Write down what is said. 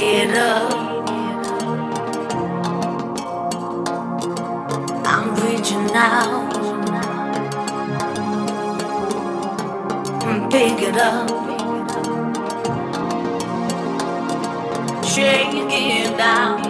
getting up. I'm reaching out. Mm, pick it up. Shake it down.